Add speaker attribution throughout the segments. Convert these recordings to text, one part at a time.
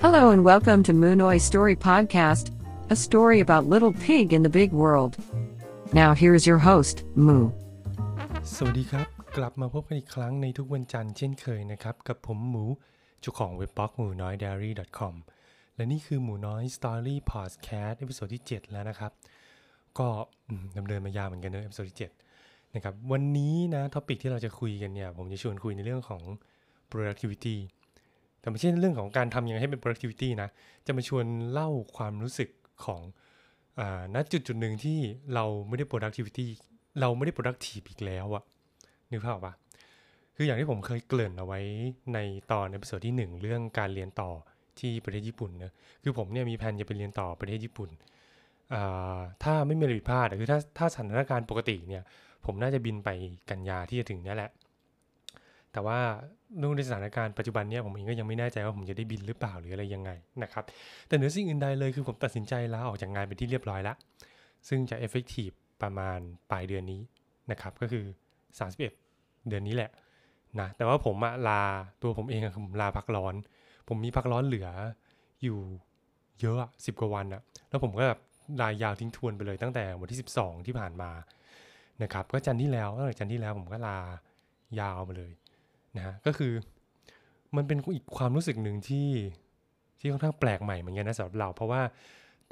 Speaker 1: Hello and welcome to Moonoi Story Podcast, a story about little pig in the big world. Now here's your host, Moo.
Speaker 2: สวัสดีครับ กลับมาพบกันอีกครั้งในทุกวันจันทร์เช่นเคยนะครับ กับผมหมูเจ้าของเว็บบล็อกหมูน้อย diary com และนี่คือหมูน้อย Story Podcast episode ที่ 7 แล้วนะครับ ก็ดำเนินมายาวเหมือนกันเนอะ episode ที่7นะครับ วันนี้นะ topic ที่เราจะคุยกันเนี่ย ผมจะชวนคุยในเรื่องของ productivity แต่ไม่ใช่เรื่องของการทำยังไงให้เป็น productivity นะ จะมาชวนเล่าความรู้สึกของอณจุดจุดหนึ่งที่เราไม่ได้ productivity เราไม่ได้ productive อีกแล้วอะนึกภาพออกปะคืออย่างที่ผมเคยเกริ่นเอาไว้ในตอนในตอนที่หนึ่งเรื่องการเรียนต่อที่ประเทศญี่ปุ่นเนะคือผมเนี่ยมีแผนจะไปเรียนต่อประเทศญี่ปุ่นถ้าไม่มีอะไรผิดพลาดคือถ้าถ้าสถานการณ์ปกติเนี่ย ผมน่าจะบินไปกันยาที่จะถึงนี่แหละ แต่ว่า นื่องในสถานการณ์ปัจจุบันเนี่ยผมเองก็ยังไม่แน่ใจว่าผมจะได้บินหรือเปล่าหรืออะไรยังไงนะครับ แต่เหนือสิ่งอื่นใดเลยคือผมตัดสินใจลาออกจากงานเป็นที่เรียบร้อยแล้วซึ่งจะ effective ประมาณปลายเดือนนี้นะครับ ก็คือ 31 เดือนนี้แหละนะแต่ว่าผมอะลาตัวผมเองอะคือผมลาพักร้อน ผมมีพักร้อนเหลืออยู่เยอะสิบกว่าวันอะแล้วผมก็แบบลายาวทิ้งทวนไปเลยตั้งแต่วันที่ 12 ที่ผ่านมานะครับ ก็จันทร์ที่แล้วตั้งแต่จันทร์ที่แล้วผมก็ลายาวมาเลย นะฮะก็คือมันเป็นอีกความรู้สึกหนึ่งที่ที่ค่อนข้างแปลกใหม่เหมือนกันนะสำหรับเรา เพราะว่า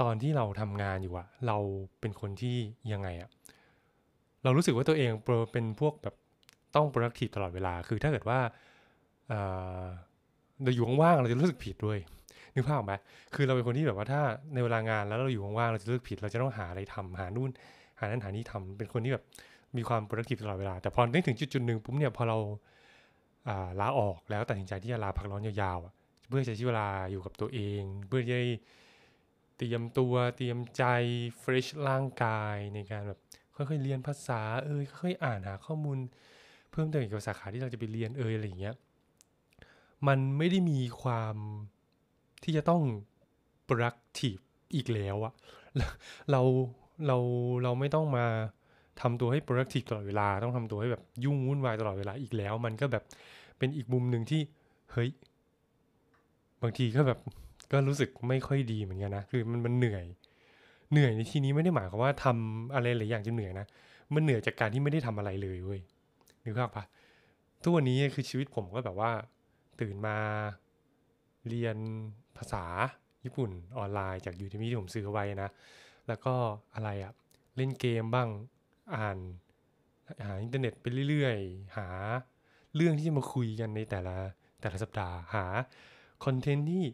Speaker 2: ตอนที่เราทำงานอยู่อะเราเป็นคนที่ยังไงอะเรารู้สึกว่าตัวเองเป็นพวกแบบต้อง productive ตลอดเวลา คือถ้าเกิดว่าเราอยู่ว่างๆเราจะรู้สึกผิดด้วยนึกภาพออกไหมคือเราเป็นคนที่แบบว่าถ้าในเวลางานแล้วเราอยู่ว่างๆเราจะรู้สึกผิด เราจะต้องหาอะไรทำหานู่น หานั่นหานี่ทำเป็นคนที่แบบมีความ productive ตลอดเวลา แต่พอได้ถึงจุดจุดๆหนึ่งปุ๊บเนี่ยพอเรา ลาออกแล้วตัดสินใจที่จะลาพักร้อนยาวๆเพื่อใช้ชีวิตเวลาอยู่กับตัวเอง เพื่อจะเตรียมตัวเตรียมใจ fresh ร่างกายในการแบบค่อยๆเรียนภาษาเอยค่อยๆอ่านหาข้อมูล เพิ่มเติมเกี่ยวกับสาขาที่เราจะไปเรียนเอยอะไรอย่างเงี้ยมันไม่ได้มีความที่จะต้อง productive อีกแล้วอะเราเราเราไม่ต้องมา ทำตัวให้ productive ตลอดเวลา ต้องทำตัวให้แบบยุ่งวุ่นวายตลอดเวลาอีกแล้ว มันก็แบบเป็นอีกมุมหนึ่งที่เฮ้ยบางทีก็แบบก็รู้สึกไม่ค่อยดีเหมือนกันนะ คือมันมันเหนื่อย เหนื่อยในที่นี้ไม่ได้หมายความว่าทำอะไรหลายอย่างจะเหนื่อยนะ มันเหนื่อยจากการที่ไม่ได้ทำอะไรเลยเว้ยนึกภาพปะทุกวันนี้คือชีวิตผมก็แบบว่า ตื่นมาเรียนภาษาญี่ปุ่นออนไลน์จาก Udemy ที่ผมซื้อไว้นะ แล้วก็อะไรอะเล่นเกมบ้าง อ่านหาอินเทอร์เน็ตไปเรื่อยๆ หาเรื่องที่จะมาคุยกันในแต่ละแต่ละสัปดาห์หาคอนเทนต์ที่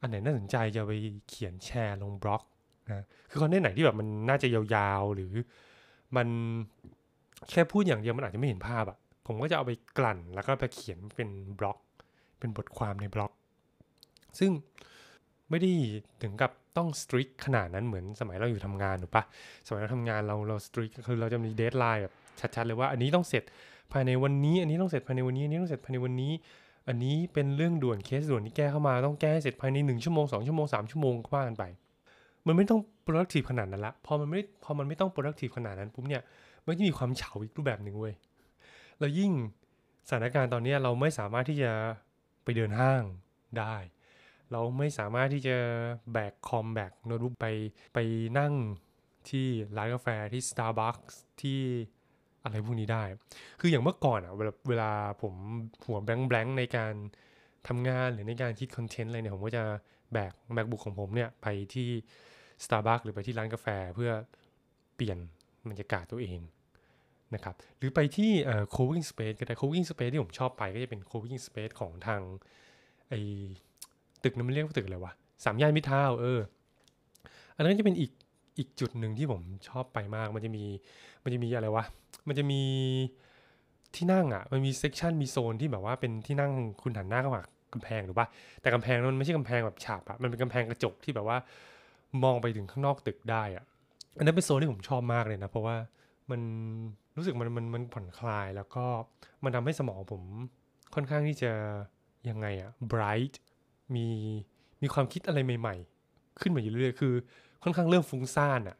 Speaker 2: อันไหนน่าสนใจจะไปเขียนแชร์ลงบล็อกนะคือคอนเทนต์ไหนที่แบบมันน่าจะยาวๆ หรือมันแค่พูดอย่างเดียวมันอาจจะไม่เห็นภาพอะผมก็จะเอาไปกลั่นแล้วก็ไปเขียนเป็นบล็อก เป็นบทความในบล็อก ซึ่ง ไม่ได้ถึงกับต้องสตรี t ขนาดนั้นเหมือนสมัยเราอยู่ทำงานถูกปะสมัยเราทำงานเราเราสตรี t คือเราจะมี deadline แบบชัดๆเลยว่าอันนี้ต้องเสร็จภายในวันนี้ อันนี้ต้องเสร็จภายในวันนี้อันนี้ต้องเสร็จภายในวันนี้ อันนี้เป็นเรื่องด่วนเคสด่วนที่แก้เข้ามาต้องแก้ให้เสร็จภายในหนึ่งชั่วโมงสองชั่วโมงสามชั่วโมงก็ว่ากันไป มันไม่ต้อง productive ขนาดนั้นละพอมันไม่พอมันไม่ต้อง productive ขนาดนั้นปุ๊บเนี่ยมันจะมีความเฉาอีกรูปแบบหนึ่งเว้ยแล้วยิ่งสถานการณ์ตอนนี้เราไม่สามารถที่จะไปเดินห้างได้ เราไม่สามารถที่จะแบกคอมแบกโน้ตบุ๊กไปไปนั่งที่ร้านกาแฟที่ Starbucks ที่อะไรพวกนี้ได้ คืออย่างเมื่อก่อนอะเวลาเวลาผมหัวแบงแบงในการทำงานหรือในการคิดคอนเทนต์อะไรเนี่ย ผมก็จะแบก MacBook ของผมเนี่ย ไปที่ Starbucks หรือไปที่ร้านกาแฟเพื่อเปลี่ยนบรรยากาศตัวเองนะครับ หรือไปที่เอ่อ co-working space ก็ได้ co-working space ที่ผมชอบไปก็จะเป็น co-working space ของทางไอ ตึกนั้นมันเรียกว่าตึกอะไรวะสามย่านมิทาวเออ อันนั้นจะเป็นอีกอีกจุดหนึ่งที่ผมชอบไปมาก มันจะมีมันจะมีอะไรวะ มันจะมีที่นั่งอะ มันมีเซกชันมีโซนที่แบบว่าเป็นที่นั่งคุณหันหน้าเข้าหากำแพงถูกปะแต่กำแพงนั้นไม่ใช่กำแพงแบบฉาบอะมันเป็นกำแพงกระจกที่แบบว่ามองไปถึงข้างนอกตึกได้อะอันนั้นเป็นโซนที่ผมชอบมากเลยนะ เพราะว่ามันรู้สึกมันมันมันผ่อนคลายแล้วก็มันทำให้สมองผมค่อนข้างที่จะยังไงอะ bright มีมีความคิดอะไรใหม่ ๆ ขึ้นมาอยู่เรื่อยๆ คือค่อนข้างเริ่มฟุ้งซ่านอะ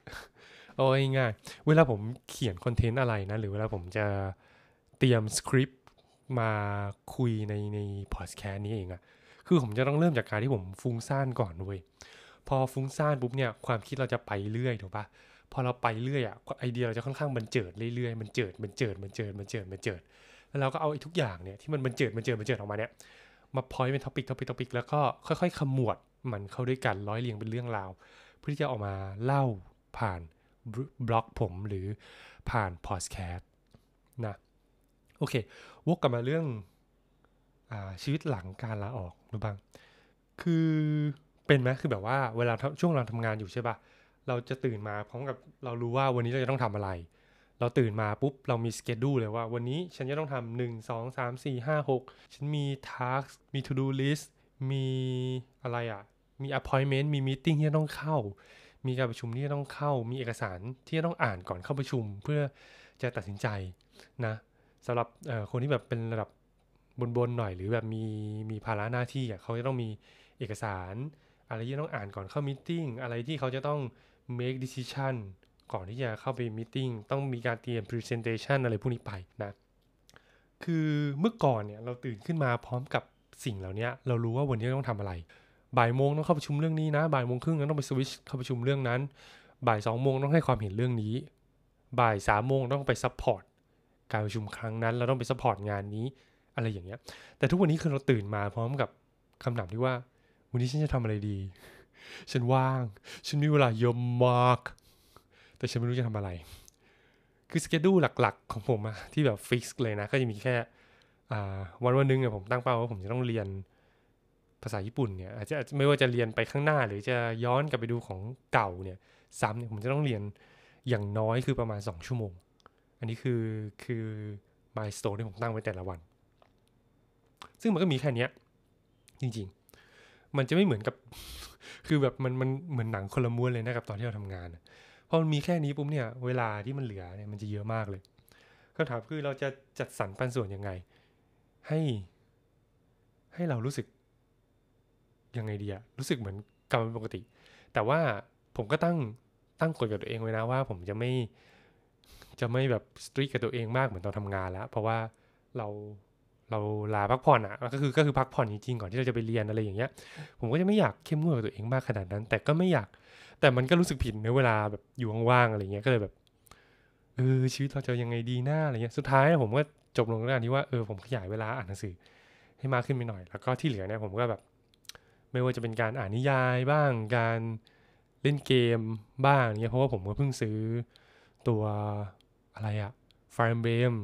Speaker 2: เอาง่ายๆเวลาผมเขียนคอนเทนต์อะไรนะ หรือเวลาผมจะเตรียมสคริปต์มาคุยในในพอดแคสต์นี้เองอะคือผมจะต้องเริ่มจากการที่ผมฟุ้งซ่านก่อนเว้ยพอฟุ้งซ่านปุ๊บเนี่ยความคิดเราจะไปเรื่อยถูกปะพอเราไปเรื่อยอะไอเดียเราจะค่อนข้างบรรเจิดเรื่อยๆบรรเจิดบรรเจิดบรรเจิดบรรเจิดบรรเจิดแล้วเราก็เอาไอ้ทุกอย่างเนี่ยที่มันบรรเจิดบรรเจิดบรรเจิดออกมาเนี่ย มา point เป็น topic topic topic แล้วก็ค่อยๆขมวดมันเข้าด้วยกันร้อยเรียงเป็นเรื่องราว เพื่อที่จะออกมาเล่าผ่านบล็อกผมหรือผ่านพอดแคสต์นะโอเควกกลับมาเรื่องอชีวิตหลังการลาออกรู้บ้าง คือเป็นไหมคือแบบว่าเวลาช่วงเราทำงานอยู่ใช่ปะเราจะตื่นมาพร้อมกับเรารู้ว่าวันนี้เราจะต้องทำอะไร เราตื่นมาปุ๊บ เรามีสเกจดูเลยว่าวันนี้ฉันจะต้องทำหนึ่งสองสามสี่ห้าหกฉันมี task มี to-do list มีอะไรอะ่ะ มี appointment มี meeting ที่ต้องเข้า มีการประชุมที่ต้องเข้า มีเอกสารที่ต้องอ่านก่อนเข้าประชุม เพื่อจะตัดสินใจนะสำหรับคนที่แบบเป็นระดับบนๆหน่อย หรือแบบมีมีภาระหน้าที่อะเขาจะต้องมีเอกสาร อะไรที่ต้องอ่านก่อนเข้า meeting อะไรที่เขาจะต้อง make decision ก่อนที่จะเข้าไป meeting ต้องมีการเตรียม presentation อะไรพวกนี้ไปนะคือเมื่อก่อนเนี่ยเราตื่นขึ้นมาพร้อมกับสิ่งเหล่านี้เรารู้ว่าวันนี้ต้องทำอะไร บ่ายโมงต้องเข้าประชุมเรื่องนี้นะ บ่ายโมงครึ่งต้องไปสวิชเข้าประชุมเรื่องนั้น บ่ายสองโมงต้องให้ความเห็นเรื่องนี้ บ่ายสามโมงต้องไป support การประชุมครั้งนั้นเราต้องไป support งานนี้อะไรอย่างเงี้ย แต่ทุกวันนี้คือเราตื่นมาพร้อมกับคำถามที่ว่า วันนี้ฉันจะทำอะไรดี ฉันว่าง ฉันมีเวลาเยอะมาก แต่ฉันไม่รู้จะทำอะไร คือสเกดูหลักๆ ของผมอะที่แบบฟิกซ์เลยนะ ก็จะมีแค่วันวันนึงอะผมตั้งเป้าว่าผมจะต้องเรียนภาษาญี่ปุ่นเนี่ยอาจจะไม่ว่าจะเรียนไปข้างหน้า หรือจะย้อนกลับไปดูของเก่าเนี่ยซ้ำเนี่ยผมจะต้องเรียนอย่างน้อยคือประมาณ 2 ชั่วโมง อันนี้คือคือมายสโตนที่ผมตั้งไว้แต่ละวัน ซึ่งมันก็มีแค่นี้จริงมันจะไม่เหมือนกับ คือแบบมันมันเหมือนหนังคนละม้วนเลยนะกับตอนที่เราทำงาน พอมันมีแค่นี้ปุ๊บเนี่ย เวลาที่มันเหลือเนี่ยมันจะเยอะมากเลยคำถามคือเราจะจัดสรรปันส่วนยังไง ให้ ให้เรารู้สึกยังไงดีอะรู้สึกเหมือนกลับมาปกติ แต่ว่าผมก็ตั้งตั้งกฎกับตัวเองไว้นะว่า ผมจะไม่จะไม่แบบสตรีทกับตัวเองมากเหมือนตอนทำงานแล้ว เพราะว่าเราเราลาพักผ่อนอะก็คือก็คือพักผ่อนจริงๆก่อนที่เราจะไปเรียนอะไรอย่างเงี้ย ผมก็จะไม่อยากเข้มงวดกับตัวเองมากขนาดนั้น แต่ก็ไม่อยาก แต่มันก็รู้สึกผิดในเวลาแบบอยู่ว่างๆอะไรเงี้ยก็เลยแบบเออชีวิตเราจะยังไงดีหน้าอะไรเงี้ยสุดท้ายผมก็จบลงด้วยการที่ว่าเออผมขยายเวลาอ่านหนังสือ ให้มากขึ้นไปหน่อย แล้วก็ที่เหลือเนี่ยผมก็แบบ ไม่ว่าจะเป็นการอ่านนิยายบ้างการเล่นเกมบ้างเนี่ยเพราะว่าผมก็เพิ่งซื้อตัวอะไรอะ Fire Emblem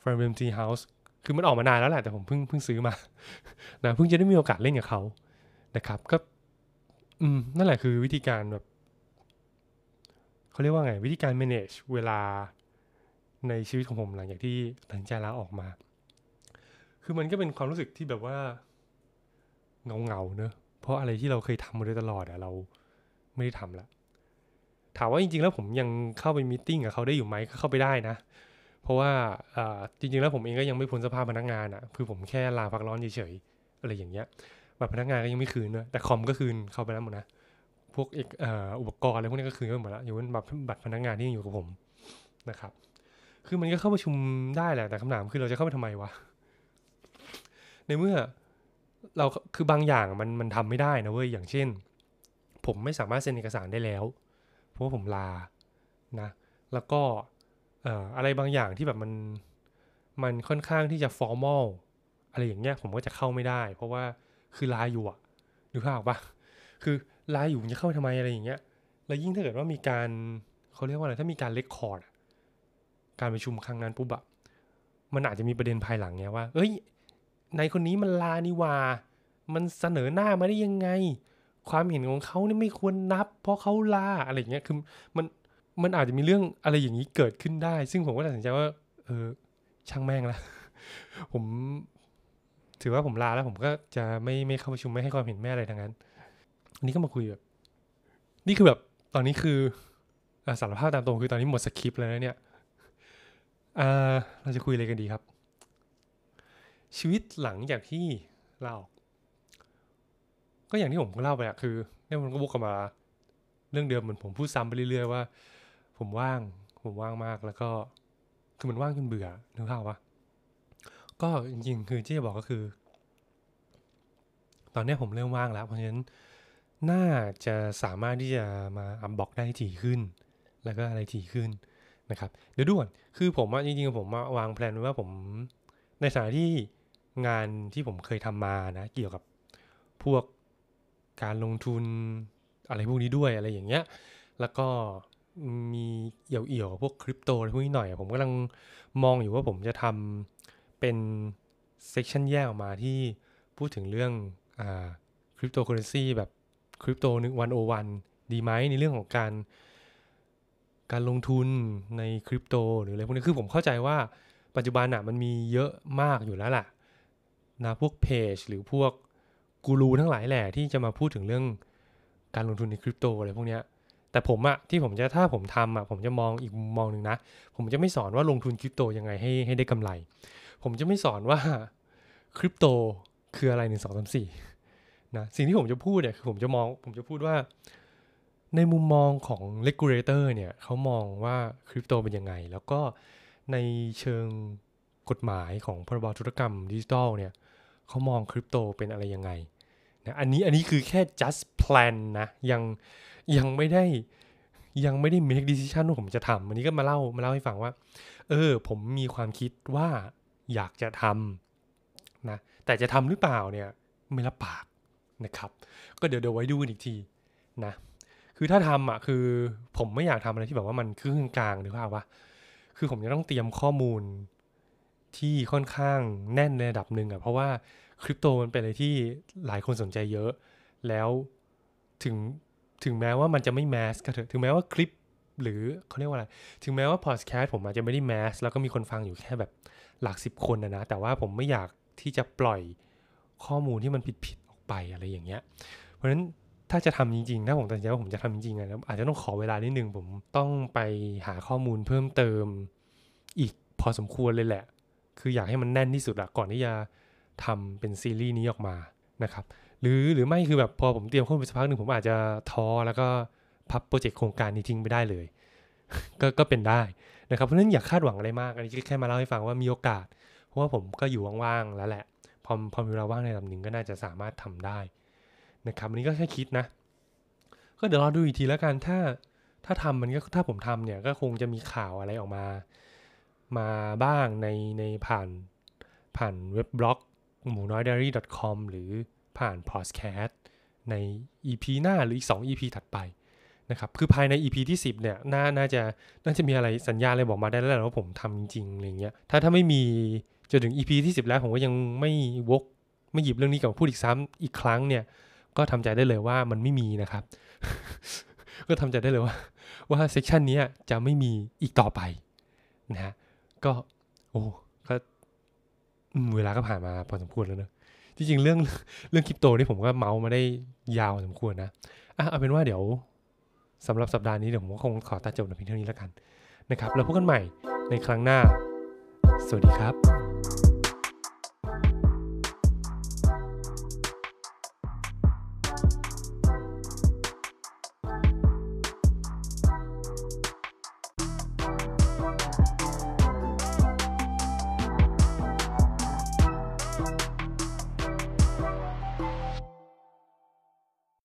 Speaker 2: Fire Emblem Tea House คือมันออกมานานแล้วแหละแต่ผมเพิ่งเพิ่งซื้อมานะเพิ่งจะได้มีโอกาสเล่นกับเขานะครับ ก็ อืมนั่นแหละคือวิธีการแบบเขาเรียกว่าไง วิธีการ manage เวลาในชีวิตของผมหลังจากที่ตัดใจลาออกมา คือมันก็เป็นความรู้สึกที่แบบว่าเงาเงาเนอะเพราะอะไรที่เราเคยทำมาโดยตลอดอะเราไม่ได้ทำละถามว่าจริงๆแล้วผมยังเข้าไปมีติ้งกับเขาได้อยู่ไหมก็เข้าไปได้นะ เพราะว่าจริงๆแล้วผมเองก็ยังไม่พ้นสภาพพนักงานอะคือผมแค่ลาพักร้อนเฉยๆอะไรอย่างเงี้ย บัตรพนักงานก็ยังไม่คืนด้วยแต่คอมก็คืนเข้าไปแล้วหมดนะพวกอุปกรณ์อะไรพวกนี้ก็คืนไปหมดแล้วอยู่บนบัตรพนักงานที่ยังอยู่กับผมนะครับ คือมันก็เข้าประชุมได้แหละแต่คำถามคือเราจะเข้าไปทำไมวะในเมื่อเราคือบางอย่างมันมันทำไม่ได้นะเว้ยอย่างเช่น ผมไม่สามารถเซ็นเอกสารได้แล้ว เพราะว่าผมลานะแล้วก็อะไรบางอย่างที่แบบมันมันค่อนข้างที่จะ formal อะไรอย่างเงี้ยผมก็จะเข้าไม่ได้ เพราะว่า คือลาอยู่อะดูภาพออกปะคือลาอยู่จะเข้าทำไมอะไรอย่างเงี้ย แล้วยิ่งถ้าเกิดว่ามีการเขาเรียกว่าอะไร ถ้ามีการ record การประชุมครั้งนั้นปุ๊บอะมันอาจจะมีประเด็นภายหลังเนี้ยว่า เอ้ย ในคนนี้มันลานี่ว่า มันเสนอหน้ามาได้ยังไง ความเห็นของเขานี่ไม่ควรนับ เพราะเขาลาอะไรเงี้ย คือมัน มันอาจจะมีเรื่องอะไรอย่างนี้เกิดขึ้นได้ ซึ่งผมก็ตัดสินใจว่า เออ ช่างแม่งละ ผม ถือว่าผมลาแล้วผมก็จะไม่ไม่เข้าประชุมไม่ให้ความเห็นแม่อะไรทั้งนั้น อันนี้ก็มาคุยแบบ นี่คือแบบตอนนี้คือสารภาพตามตรงคือตอนนี้หมดสคริปต์แล้วเนี่ยเราจะคุยอะไรกันดีครับ ชีวิตหลังจากที่เราก็อย่างที่ผมเล่าไปอะคือเนี่ยมันก็บุกกลับมา เรื่องเดิมเหมือนผมพูดซ้ำไปเรื่อยๆว่า ผมว่าง ผมว่างมากแล้วก็ คือมันว่างจนเบื่อนึกภาพปะ ก็จริงๆคือที่จะบอกก็คือ ตอนนี้ผมเริ่มว่างแล้ว เพราะฉะนั้นน่าจะสามารถที่จะมาอัปบล็อกได้ถี่ขึ้น แล้วก็อะไรถี่ขึ้นนะครับ เดี๋ยวด่วนคือผมจริงๆผมวางแผนไว้ว่าผมในฐานที่งานที่ผมเคยทำมานะเกี่ยวกับพวกการลงทุนอะไรพวกนี้ด้วยอะไรอย่างเงี้ย แล้วก็มีเอี่ยวๆพวกคริปโตอะไรพวกนี้หน่อย ผมกำลังมองอยู่ว่าผมจะทำ เป็น section แยกออกมาที่พูดถึงเรื่องคริปโตเคอเรนซีแบบคริปโตหนึ่งวันโอวันดีไหมในเรื่องของการ การลงทุนในคริปโตหรืออะไรพวกนี้คือผมเข้าใจว่าปัจจุบันอะมันมีเยอะมากอยู่แล้วล่ะนะพวกเพจหรือพวกกูรูทั้งหลายแหละที่จะมาพูดถึงเรื่องการลงทุนในคริปโตอะไรพวกเนี้ยแต่ผมอะที่ผมจะถ้าผมทำอะผมจะมองอีกมุมมองหนึ่งนะ ผมจะไม่สอนว่าลงทุนคริปโตยังไงให้ให้ได้กำไร ผมจะไม่สอนว่าคริปโตคืออะไรหนึ่งสองสามสี่นะสิ่งที่ผมจะพูดเนี่ยคือผมจะมองผมจะพูดว่า ในมุมมองของ regulator เนี่ยเขามองว่าคริปโตเป็นยังไง แล้วก็ในเชิงกฎหมายของพรบธุรกรรมดิจิทัลเนี่ยเขามองคริปโตเป็นอะไรยังไงนะอันนี้อันนี้คือแค่ just plan นะยังยังไม่ได้ยังไม่ได้ make decision ว่าผมจะทำอันนี้ก็มาเล่ามาเล่าให้ฟังว่า เออ ผมมีความคิดว่า อยากจะทำนะแต่จะทำหรือเปล่าเนี่ยไม่รับปากนะครับ ก็เดี๋ยวเดี๋ยวไว้ดูอีกทีนะคือถ้าทำอะคือผมไม่อยากทำอะไรที่แบบว่ามันครึ่งกลางหรือเปล่าวะคือผมจะต้องเตรียมข้อมูลที่ค่อนข้างแน่นในระดับหนึ่งอะเพราะว่าคริปโตมันเป็นอะไรที่หลายคนสนใจเยอะ แล้วถึงถึงแม้ว่ามันจะไม่แมสก็เถอะถึงแม้ว่าคลิปหรือเขาเรียกว่าอะไร ถึงแม้ว่าพอดแคสต์ผมอาจจะไม่ได้แมสแล้วก็มีคนฟังอยู่แค่แบบ หลักสิบคนนะนะ แต่ว่าผมไม่อยากที่จะปล่อยข้อมูลที่มันผิดๆออกไปอะไรอย่างเงี้ย เพราะฉะนั้นถ้าจะทำจริงๆ ถ้าผมตัดสินใจว่าผมจะทำจริงๆนะอาจจะต้องขอเวลานิดนึง ผมต้องไปหาข้อมูลเพิ่มเติมอีกพอสมควรเลยแหละ คืออยากให้มันแน่นที่สุดอะก่อนที่จะทำเป็นซีรีส์นี้ออกมานะครับ หรือหรือไม่คือแบบพอผมเตรียมข้อมูลสักพักหนึ่งผมอาจจะท้อแล้วก็พับโปรเจกต์โครงการนี้ทิ้งไปได้เลย ก็ก็เป็นได้ นะครับเพราะฉะนั้นอย่าคาดหวังอะไรมากอันนี้แค่มาเล่าให้ฟังว่ามีโอกาส เพราะว่าผมก็อยู่ว่างๆแล้วแหละ พอพอมีเวลาว่างในระดับหนึ่งก็น่าจะสามารถทำได้นะครับอันนี้ก็แค่คิดนะ ก็เดี๋ยวรอดูอีกทีแล้วกันถ้าถ้าทำมันก็ถ้าผมทำเนี่ยก็คงจะมีข่าวอะไรออกมา มาบ้างในในผ่านผ่านเว็บบล็อกหมูน้อย diary com หรือผ่านพอดแคสต์ใน EP หน้าหรืออีก 2 EP ถัดไป นะครับคือภายใน EP ที่ 10เนี่ยน่าน่าจะน่าจะมีอะไรสัญญาอะไรบอกมาได้แล้วแหละว่าผมทำจริงๆอะไรเงี้ยถ้าถ้าไม่มีจนถึง EP ที่ 10 แล้วผมก็ยังไม่วกไม่หยิบเรื่องนี้กลับพูดอีกซ้ำอีกครั้งเนี่ย ก็ทำใจได้เลยว่ามันไม่มีนะครับ ก็ทำใจได้เลยว่า ว่าเซสชันนี้จะไม่มีอีกต่อไปนะฮะก็โอ้ก็เวลาก็ผ่านมาพอสมควรแล้วเนอะจริงๆเรื่องเรื่องคริปโตนี่ผมก็เมาส์มาได้ยาวพอสมควรนะอะเอาเป็นว่าเดี๋ยว สำหรับสัปดาห์นี้เดี๋ยวผมก็คงขอตัดจบในเพียงเท่านี้แล้วกันนะครับ แล้วพบกันใหม่ในครั้งหน้า สวัสดีครับ